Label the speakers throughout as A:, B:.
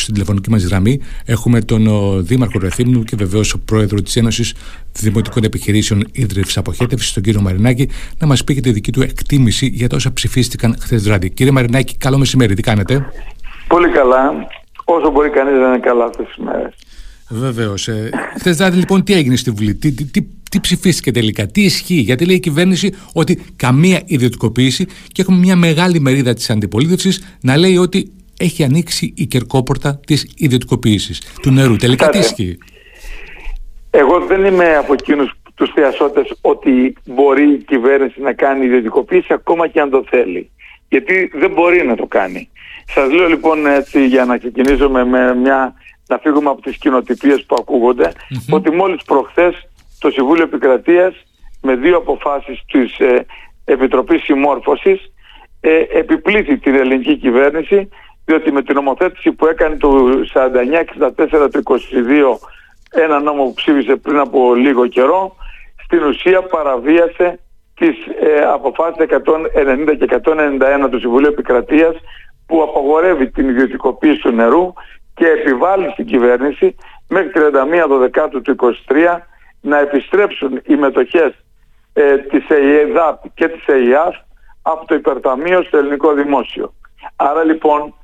A: στην τηλεφωνική μας γραμμή έχουμε τον Δήμαρχο Ρεθύμνου και βεβαίως ο Πρόεδρο της Ένωσης Δημοτικών Επιχειρήσεων Ίδρυυση Αποχέτευσης, τον κύριο Μαρινάκη, να μας πει και τη δική του εκτίμηση για τα όσα ψηφίστηκαν χθες βράδυ. Κύριε Μαρινάκη, καλό μεσημέρι, τι κάνετε;
B: Πολύ καλά. Όσο μπορεί κανείς να είναι καλά αυτές τις μέρες.
A: Βεβαίως. Ε, Χθες βράδυ λοιπόν τι έγινε στη Βουλή, τι, τι, τι ψηφίστηκε τελικά, τι ισχύει, γιατί λέει η κυβέρνηση ότι καμία ιδιωτικοποίηση και έχουμε μια μεγάλη μερίδα της αντιπολίτευσης να λέει ότι έχει ανοίξει η κερκόπορτα της ιδιωτικοποίησης του νερού. Τελικά τι ισχύει;
B: Εγώ δεν είμαι από εκείνους τους θεασότε ότι μπορεί η κυβέρνηση να κάνει ιδιωτικοποίηση ακόμα και αν το θέλει. Γιατί δεν μπορεί να το κάνει. Σας λέω λοιπόν έτσι για να ξεκινήσουμε με μια να φύγουμε από τις κοινοτυπίες που ακούγονται, ότι μόλις προχθές το Συμβούλιο Επικρατείας με δύο αποφάσεις της ε, Επιτροπής Συμμόρφωσης ε, επιπλήθη την ελληνική κυβέρνηση διότι με την νομοθέτηση που έκανε το 49-64 του 22 ένα νόμο που ψήφισε πριν από λίγο καιρό στην ουσία παραβίασε τις ε, αποφάσεις 190 και 191 του Συμβουλίου Επικρατείας που απαγορεύει την ιδιωτικοποίηση του νερού και επιβάλλει στην κυβέρνηση μέχρι 31 12 του 23 να επιστρέψουν οι μετοχές ε, της ΕΙΕΔΑΠ και της ΕΙΑΦ από το υπερταμείο στο ελληνικό δημόσιο. Άρα λοιπόν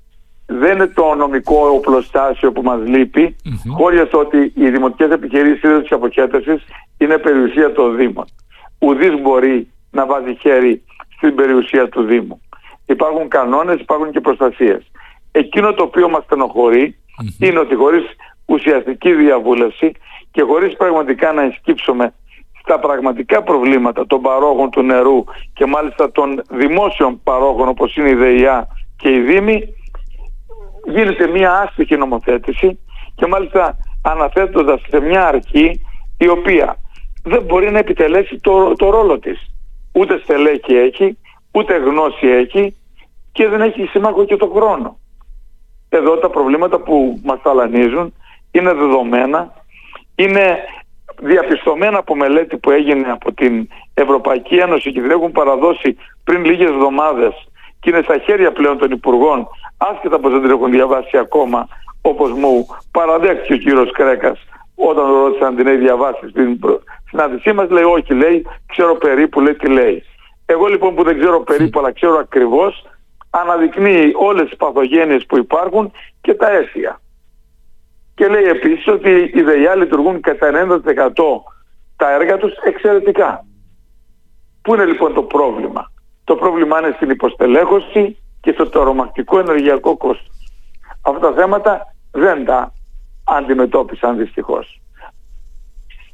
B: δεν είναι το νομικό οπλοστάσιο που μας λείπει, mm-hmm. χωρίς ότι οι δημοτικές επιχειρήσεις της αποχέτευσης είναι περιουσία των Δήμων. Ουδής μπορεί να βάζει χέρι στην περιουσία του Δήμου. Υπάρχουν κανόνες, υπάρχουν και προστασίες. Εκείνο το οποίο μας στενοχωρεί είναι ότι χωρίς ουσιαστική διαβούλευση και χωρίς πραγματικά να ενσκύψουμε στα πραγματικά προβλήματα των παρόχων του νερού και μάλιστα των δημόσιων παρόχων όπως είναι η ΔΕΙΑ και η Δήμη γίνεται μια άστοιχη νομοθέτηση και μάλιστα αναθέτοντας σε μια αρχή η οποία δεν μπορεί να επιτελέσει το, το ρόλο της. Ούτε στελέχη έχει, ούτε γνώση έχει και δεν έχει σύμμαχο και το χρόνο. Εδώ τα προβλήματα που μας ταλανίζουν είναι δεδομένα, είναι διαπιστωμένα από μελέτη που έγινε από την Ευρωπαϊκή Ένωση και την έχουν παραδώσει πριν λίγες εβδομάδες και είναι στα χέρια πλέον των Υπουργών, άσχετα πως δεν την έχουν διαβάσει ακόμα, όπως μου παραδέχτηκε ο κύριος Κρέκας όταν ρώτησαν αν την έχει διαβάσει στην συνάντησή μας, λέει όχι, λέει, ξέρω περίπου, λέει τι λέει. Εγώ λοιπόν που δεν ξέρω περίπου αλλά ξέρω ακριβώς, αναδεικνύει όλες τις παθογένειες που υπάρχουν και τα αίσια. Και λέει επίσης ότι οι ΔΕΙΑ λειτουργούν κατά 90% τα έργα τους εξαιρετικά. Πού είναι λοιπόν το πρόβλημα; Το πρόβλημα είναι στην υποστελέχωση και στο τορομακτικό ενεργειακό κόστος. Αυτά τα θέματα δεν τα αντιμετώπισαν δυστυχώς.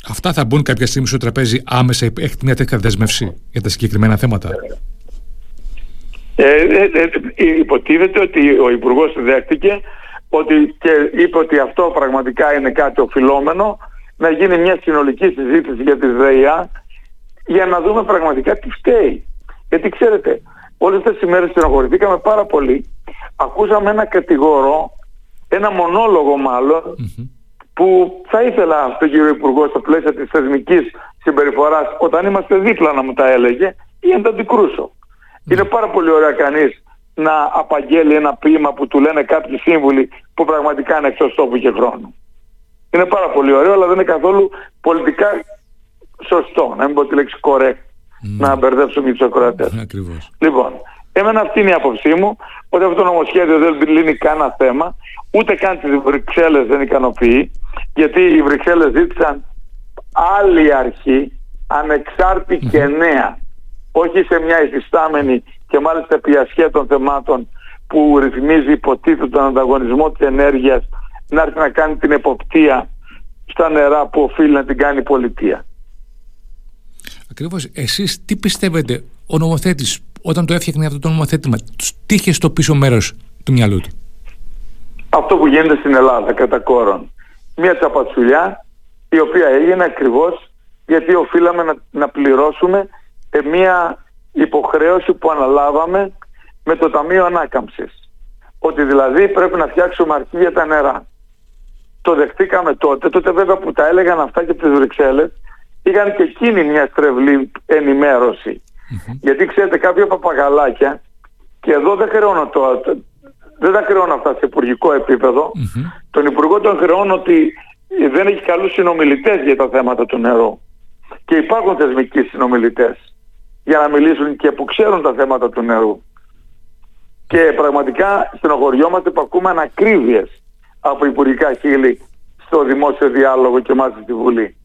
A: Αυτά θα μπουν κάποια στιγμή στο τραπέζι άμεσα, έχετε μια τέτοια δέσμευση για τα συγκεκριμένα θέματα;
B: Ε, ε, ε, ε, υποτίθεται ότι ο Υπουργός δέχτηκε ότι και είπε ότι αυτό πραγματικά είναι κάτι οφειλόμενο να γίνει μια συνολική συζήτηση για τη ΔΕΙΑ για να δούμε πραγματικά τι φταίει. Γιατί ξέρετε, όλες αυτές τις ημέρες στενοχωρηθήκαμε πάρα πολύ. Ακούσαμε ένα κατηγορό, ένα μονόλογο που θα ήθελα τον κύριο Υπουργό στα πλαίσια της θεσμικής συμπεριφοράς όταν είμαστε δίπλα να μου τα έλεγε ή να τα αντικρούσω. Είναι πάρα πολύ ωραία κανείς να απαγγέλει ένα ποίημα που του λένε κάποιοι σύμβουλοι που πραγματικά είναι εκτός τόπου και χρόνου. Είναι πάρα πολύ ωραίο, αλλά δεν είναι καθόλου πολιτικά σωστό. Να μην πω τη λέξη correct. Ναι. Να μπερδέψουμε τους ακροατές.
A: Ακριβώς.
B: Λοιπόν, εμένα αυτή είναι η άποψή μου, ότι αυτό το νομοσχέδιο δεν λύνει κανένα θέμα, ούτε καν τις Βρυξέλλες δεν ικανοποιεί, γιατί οι Βρυξέλλες ζήτησαν άλλη αρχή, ανεξάρτητη και νέα όχι σε μια υφιστάμενη και μάλιστα επί των θεμάτων που ρυθμίζει υποτίθεται τον ανταγωνισμό της ενέργειας να έρθει να κάνει την εποπτεία στα νερά που οφείλει να την κάνει η πολιτεία.
A: Ακριβώς. Εσείς τι πιστεύετε ο νομοθέτης όταν το έφτιαχνε αυτό το νομοθέτημα τι είχε στο πίσω μέρος του μυαλού του;
B: Αυτό που γίνεται στην Ελλάδα κατά κόρον. Μια τσαπατσουλιά η οποία έγινε ακριβώς γιατί οφείλαμε να, να πληρώσουμε μια υποχρέωση που αναλάβαμε με το Ταμείο Ανάκαμψης. Ότι δηλαδή πρέπει να φτιάξουμε αρχή για τα νερά. Το δεχτήκαμε τότε, τότε βέβαια που τα έλεγαν αυτά και από τις Βρυξέλλες, είχαν και εκείνη μια στρεβλή Γιατί ξέρετε κάποια παπαγαλάκια, και εδώ δεν χρεώνω το, δεν τα χρεώνω αυτά σε υπουργικό Τον Υπουργό τον χρεώνω ότι δεν έχει καλούς συνομιλητές για τα θέματα του νερού. Και υπάρχουν θεσμικοί συνομιλητές για να μιλήσουν και που ξέρουν τα θέματα του νερού. Και πραγματικά στενοχωριόμαστε που ακούμε ανακρίβειες από υπουργικά χείλη στο δημόσιο διάλογο και μάλιστα στη Βουλή.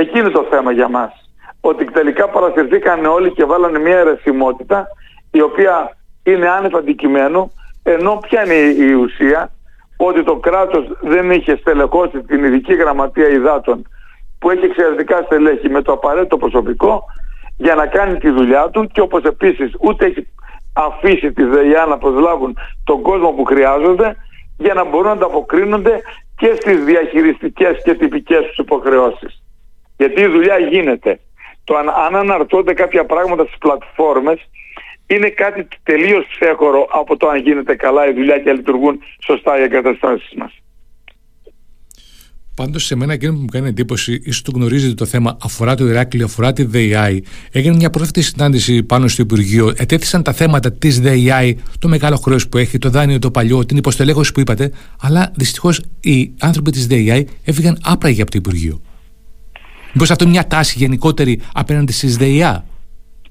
B: Εκεί είναι το θέμα για μας. Ότι τελικά παρασυρθήκαν όλοι και βάλανε μια αιρεσιμότητα η οποία είναι άνευ αντικειμένου ενώ ποια είναι η ουσία ότι το κράτος δεν είχε στελεχώσει την ειδική γραμματεία υδάτων που έχει εξαιρετικά στελέχη με το απαραίτητο προσωπικό για να κάνει τη δουλειά του και όπως επίσης ούτε έχει αφήσει τη ΔΕΙΑ να προσλάβουν τον κόσμο που χρειάζονται για να μπορούν να ανταποκρίνονται και στις διαχειριστικές και τυπικές τους υποχρεώσεις. Γιατί η δουλειά γίνεται. Το αν, αν αναρτώνται κάποια πράγματα στις πλατφόρμες είναι κάτι τελείως ξέχωρο από το αν γίνεται καλά η δουλειά και λειτουργούν σωστά οι εγκαταστάσεις μας.
A: Πάντως, σε μένα εκείνο που μου κάνει εντύπωση, ίσως το γνωρίζετε το θέμα, αφορά το Ηράκλειο, αφορά τη ΔΕΙ. Έγινε μια πρόσφατη συνάντηση πάνω στο Υπουργείο. Ετέθησαν τα θέματα της ΔΕΙ, το μεγάλο χρέος που έχει, το δάνειο το παλιό, την υποστελέχωση που είπατε. Αλλά δυστυχώς οι άνθρωποι της ΔΕΙ έφυγαν άπραγοι από το Υπουργείο. Μήπως αυτό είναι μια τάση γενικότερη απέναντι στις ΔΕΙΑ.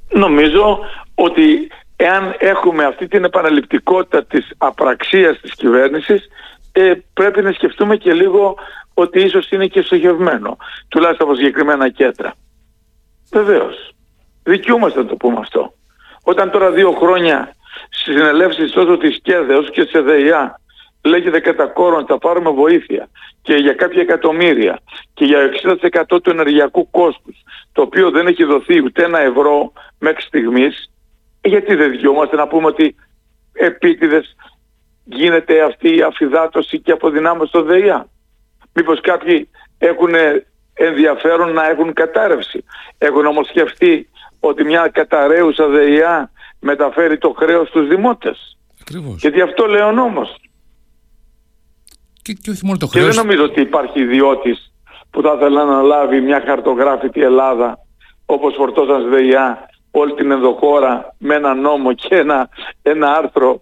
B: Νομίζω ότι εάν έχουμε αυτή την επαναληπτικότητα της απραξίας της κυβέρνησης ε, πρέπει να σκεφτούμε και λίγο ότι ίσως είναι και στοχευμένο, τουλάχιστον από συγκεκριμένα κέντρα. Βεβαίως. Δικαιούμαστε να το πούμε αυτό. Όταν τώρα δύο χρόνια στις συνελεύσεις τόσο της ΚΕΔΕ όσο και της ΕΔΕΙΑ λέγεται κατά κόρον θα πάρουμε βοήθεια και για κάποια εκατομμύρια και για 60% του ενεργειακού κόστους το οποίο δεν έχει δοθεί ούτε ένα ευρώ μέχρι στιγμής γιατί δεν δικαιούμαστε να πούμε ότι επίτηδες γίνεται αυτή η αφιδάτωση και αποδυνάμωση στο ΔΕΙΑ. Μήπως κάποιοι έχουν ενδιαφέρον να έχουν κατάρρευση. Έχουν όμως σκεφτεί ότι μια καταραίουσα ΔΕΙΑ μεταφέρει το χρέος στους δημότες.
A: Ακριβώς.
B: Γιατί αυτό λέει ο νόμος.
A: Και, και όχι μόνο το χρέος.
B: Και δεν νομίζω ότι υπάρχει ιδιώτης που θα ήθελε να λάβει μια χαρτογράφητη Ελλάδα όπως φορτώσαν ΔΕΙΑ όλη την ενδοχώρα με ένα νόμο και ένα, ένα άρθρο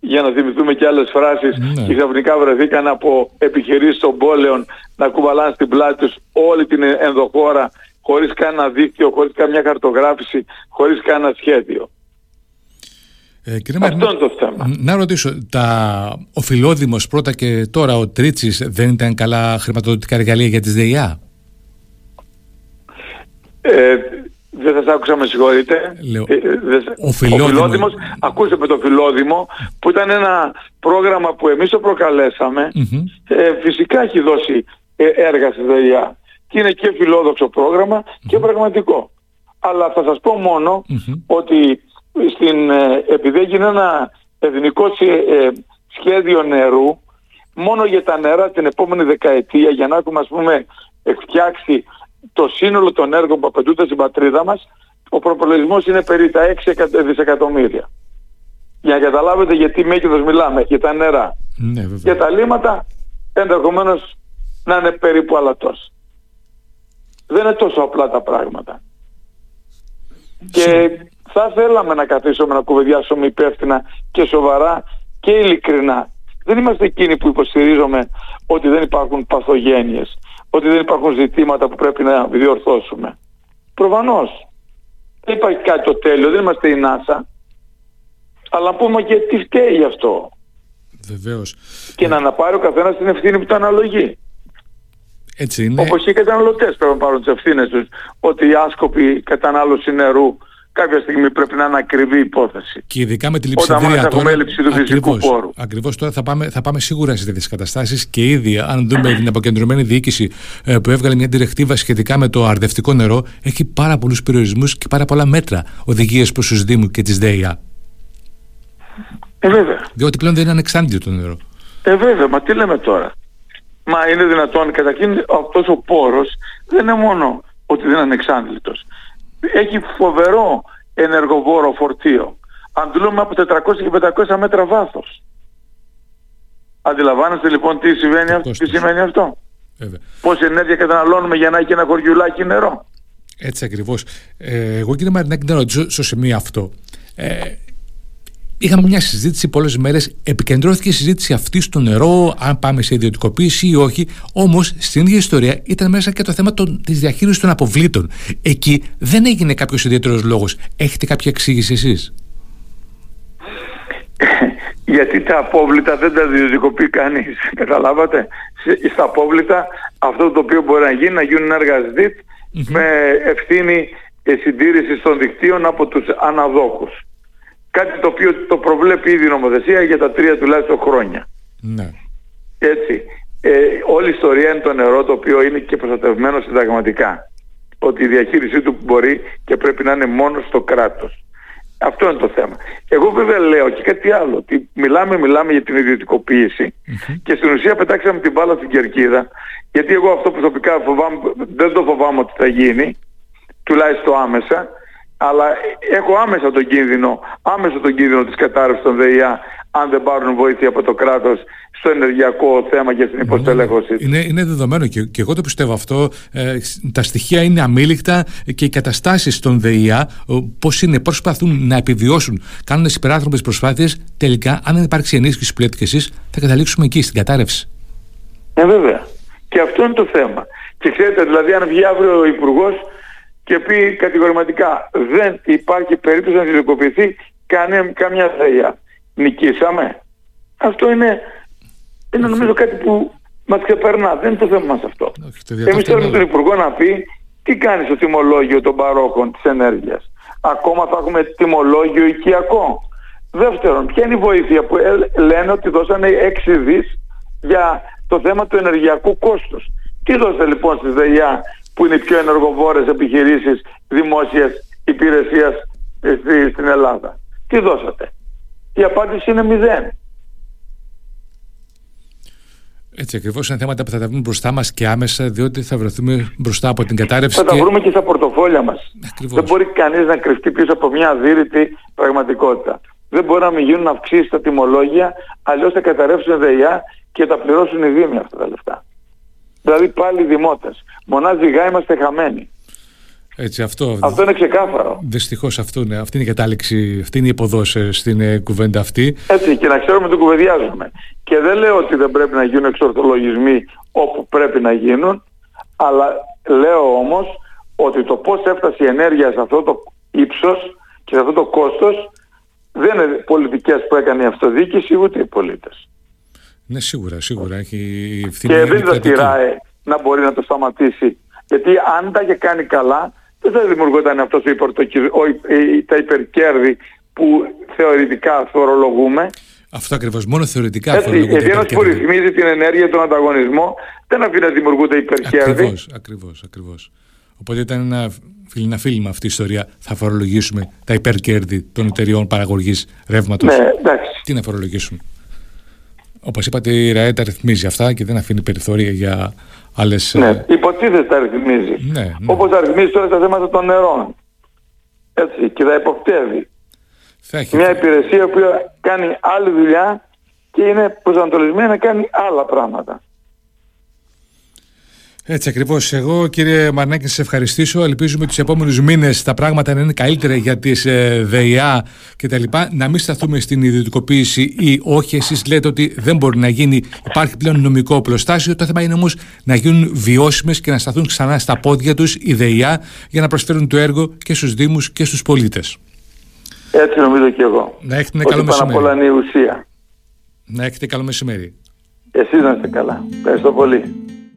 B: για να θυμηθούμε και άλλες φράσεις ναι. και ξαφνικά βρεθήκαν από επιχειρήσεις των πόλεων να κουβαλάνε στην πλάτη τους όλη την ενδοχώρα χωρίς κανένα δίκτυο, χωρίς καμιά χαρτογράφηση, χωρίς κανένα σχέδιο.
A: Ε, κύριε Αυτό είναι το θέμα. Να ρωτήσω, τα, ο Φιλόδημος πρώτα και τώρα ο Τρίτσης δεν ήταν καλά χρηματοδοτικά εργαλεία για τις ΔΕΙΑ.
B: Ε, δεν σας άκουσα, με συγχωρείτε.
A: Λέω, ε, ο, Φιλόδημος.
B: ο ακούστε με το Φιλόδημο, που ήταν ένα πρόγραμμα που εμείς το προκαλεσαμε ε, φυσικά έχει δώσει ε, έργα στη ΔΕΙΑ. Και είναι και φιλόδοξο και πραγματικό. Αλλά θα σας πω μόνο ότι στην, ε, επειδή έγινε ένα εθνικό σχέδιο νερού, μόνο για τα νερά την επόμενη δεκαετία, για να έχουμε ας πούμε φτιάξει το σύνολο των έργων που απαιτούνται στην πατρίδα μας, ο προπολογισμός είναι περί τα 6 δισεκατομμύρια. Για να καταλάβετε γιατί μέγεθος μιλάμε, για τα νερά.
A: Ναι,
B: για τα λίμματα ενδεχομένως να είναι περίπου αλατός. Δεν είναι τόσο απλά τα πράγματα. Και θα θέλαμε να καθίσουμε να κουβεντιάσουμε υπεύθυνα και σοβαρά και ειλικρινά. Δεν είμαστε εκείνοι που υποστηρίζουμε ότι δεν υπάρχουν παθογένειες ότι δεν υπάρχουν ζητήματα που πρέπει να διορθώσουμε. Προφανώς. Δεν υπάρχει κάτι το τέλειο, δεν είμαστε η ΝΑΣΑ. Αλλά πούμε και τι φταίει γι' αυτό.
A: Βεβαίως.
B: Και να αναπάρει ο καθένας την ευθύνη που το αναλογεί.
A: Έτσι είναι.
B: Όπως και οι καταναλωτές πρέπει να πάρουν τις ευθύνες τους. Ότι η άσκοπη κατανάλωση νερού κάποια στιγμή πρέπει να είναι ακριβή υπόθεση.
A: Και ειδικά με τη λειψιδρία
B: τώρα. έλλειψη του φυσικού πόρου.
A: Ακριβώς τώρα θα πάμε, θα πάμε σίγουρα σε τέτοιες καταστάσεις και ήδη, αν δούμε την αποκεντρωμένη διοίκηση ε, που έβγαλε μια διρεκτίβα σχετικά με το αρδευτικό νερό, έχει πάρα πολλούς περιορισμούς και πάρα πολλά μέτρα οδηγίες προς τους Δήμους και τη ΔΕΙΑ.
B: Ε, βέβαια.
A: Διότι πλέον δεν είναι ανεξάρτητο το νερό.
B: Ε, βέβαια, μα τι λέμε τώρα. Μα είναι δυνατόν, καταρχήν αυτός ο πόρος δεν είναι μόνο ότι δεν είναι ανεξάντλητος έχει φοβερό ενεργοβόρο φορτίο. Αντλούμε από 400 και 500 μέτρα βάθος. Αντιλαμβάνεστε λοιπόν τι, συμβαίνει, τι σημαίνει αυτό; Βέβαια. Πόση ενέργεια καταναλώνουμε για να έχει ένα χωριουλάκι νερό;
A: Έτσι ακριβώς. Ε, εγώ κύριε Μαρινάκη να ρωτήσω στο σημείο αυτό. Ε, Είχαμε μια συζήτηση πολλές μέρες. Επικεντρώθηκε η συζήτηση αυτή στο νερό, αν πάμε σε ιδιωτικοποίηση ή όχι. Όμως στην ίδια ιστορία ήταν μέσα και το θέμα της διαχείρισης των αποβλήτων. Εκεί δεν έγινε κάποιος ιδιαίτερος λόγος. Έχετε κάποια εξήγηση εσείς;
B: Γιατί τα απόβλητα δεν τα ιδιωτικοποιεί κανείς. Καταλάβατε; Στα απόβλητα αυτό το οποίο μπορεί να γίνει να γίνουν έργα με ευθύνη συντήρησης των δικτύων από τους αναδόχους. Κάτι το οποίο το προβλέπει ήδη η νομοθεσία για τα τρία τουλάχιστον χρόνια.
A: Ναι.
B: Έτσι. Ε, όλη η ιστορία είναι το νερό το οποίο είναι και προστατευμένο συνταγματικά. Ότι η διαχείρισή του μπορεί και πρέπει να είναι μόνο στο κράτος. Αυτό είναι το θέμα. Εγώ βέβαια λέω και κάτι άλλο, ότι μιλάμε, μιλάμε για την ιδιωτικοποιηση και στην ουσία πετάξαμε την μπάλα στην κερκίδα, γιατί εγώ αυτό προσωπικά φοβάμαι, δεν το φοβάμαι ότι θα γίνει, τουλάχιστον άμεσα, αλλά έχω άμεσα τον κίνδυνο, άμεσα τον κίνδυνο της κατάρρευσης των ΔΕΙΑ αν δεν πάρουν βοήθεια από το κράτος στο ενεργειακό θέμα και στην υποστελέχωση.
A: Είναι, είναι δεδομένο και, και εγώ το πιστεύω αυτό. Ε, τα στοιχεία είναι αμήλικτα και οι καταστάσεις των ΔΕΙΑ πώς είναι, πώς προσπαθούν να επιβιώσουν, κάνουν υπεράνθρωπες προσπάθειες, τελικά αν δεν υπάρξει ενίσχυση που λέτε και εσείς θα καταλήξουμε εκεί στην κατάρρευση.
B: Ε, βέβαια. Και αυτό είναι το θέμα. Και ξέρετε, δηλαδή αν βγει αύριο ο Υπουργός και πει κατηγορηματικά δεν υπάρχει περίπτωση να ιδιωτικοποιηθεί καμιά ΔΕΙΑ. Νικήσαμε. Αυτό είναι, είναι νομίζω κάτι που μας ξεπερνά. Δεν είναι το θέμα μας αυτό. Εμείς θέλουμε τον Υπουργό να πει τι κάνεις στο τιμολόγιο των παρόχων της ενέργειας; Ακόμα θα έχουμε τιμολόγιο οικιακό. Δεύτερον, ποια είναι η βοήθεια που λένε ότι δώσανε 6 δις για το θέμα του ενεργειακού κόστους; Τι δώσατε λοιπόν στις ΔΕΙΑ που είναι οι πιο ενεργοβόρες επιχειρήσεις δημόσιας υπηρεσίας στην Ελλάδα. Τι δώσατε; Η απάντηση είναι μηδέν.
A: Έτσι ακριβώς είναι θέματα που θα τα βρούμε μπροστά μας και άμεσα, διότι θα βρεθούμε μπροστά από την κατάρρευση.
B: Θα τα βρούμε και στα πορτοφόλια μας. Δεν μπορεί κανείς να κρυφτεί πίσω από μια αδύρυτη πραγματικότητα. Δεν μπορεί να μην γίνουν αυξήσεις στα τιμολόγια, αλλιώς θα καταρρεύσουν ΔΕΙΑ και θα πληρώσουν οι Δήμοι αυτά τα λεφτά. Δηλαδή πάλι οι δημότες. Μονά ζυγά είμαστε χαμένοι.
A: Έτσι, αυτό,
B: αυτό είναι ξεκάθαρο.
A: Δυστυχώς αυτό είναι. Αυτή είναι η κατάληξη, αυτή είναι η υποδόση στην ε, κουβέντα αυτή.
B: Έτσι, και να ξέρουμε τι κουβεντιάζουμε. Και δεν λέω ότι δεν πρέπει να γίνουν εξορθολογισμοί όπου πρέπει να γίνουν, αλλά λέω όμως ότι το πώς έφτασε η ενέργεια σε αυτό το ύψος και σε αυτό το κόστος δεν είναι πολιτικές που έκανε η αυτοδιοίκηση ούτε οι πολίτες.
A: Ναι, σίγουρα, σίγουρα. Έχει
B: ευθύνη. Και δεν θα τυράει να μπορεί να το σταματήσει. Γιατί αν τα είχε κάνει καλά, δεν θα δημιουργούνταν αυτός τα υπερκέρδη που θεωρητικά φορολογούμε.
A: Αυτό ακριβώς. Μόνο θεωρητικά
B: Έτσι, φορολογούνται. Γιατί ένας που ρυθμίζει την ενέργεια, τον ανταγωνισμό, δεν αφήνει να δημιουργούνται υπερκέρδη.
A: Ακριβώς, ακριβώς. Ακριβώς. Οπότε ήταν ένα φίλοι φίλημα αυτή η ιστορία. Θα φορολογήσουμε τα υπερκέρδη των εταιριών παραγωγής ρεύματος.
B: Ναι, εντάξει.
A: Τι να φορολογήσουμε. Όπως είπατε, η ΡΑΕ τα ρυθμίζει αυτά και δεν αφήνει περιθώρια για άλλες...
B: Ναι, ε, υποτίθεται τα ρυθμίζει.
A: Ναι, ναι.
B: Όπως τα ρυθμίζει τώρα τα θέματα των νερών. Έτσι, και τα υποπτεύει. Μια υπηρεσία που κάνει άλλη δουλειά και είναι προσανατολισμένη να κάνει άλλα πράγματα.
A: Έτσι ακριβώς. Εγώ, κύριε Μαρνάκη, σας ευχαριστήσω. Ελπίζουμε τους επόμενους μήνες τα πράγματα να είναι καλύτερα για τις ε, ΔΕΙΑ κτλ. Να μην σταθούμε στην ιδιωτικοποίηση ή όχι. Εσείς λέτε ότι δεν μπορεί να γίνει. Υπάρχει πλέον νομικό πλωστάσιο. Το θέμα είναι όμως να γίνουν βιώσιμες και να σταθούν ξανά στα πόδια τους οι ΔΕΙΑ για να προσφέρουν το έργο και στους Δήμους και στους πολίτες.
B: Έτσι νομίζω και εγώ.
A: Να έχετε ένα καλό μεσημέρι.
B: Πάνω απ' όλα είναι η ουσία.
A: Να έχετε καλό μεσημέρι.
B: Εσείς να είστε καλά. Ευχαριστώ πολύ.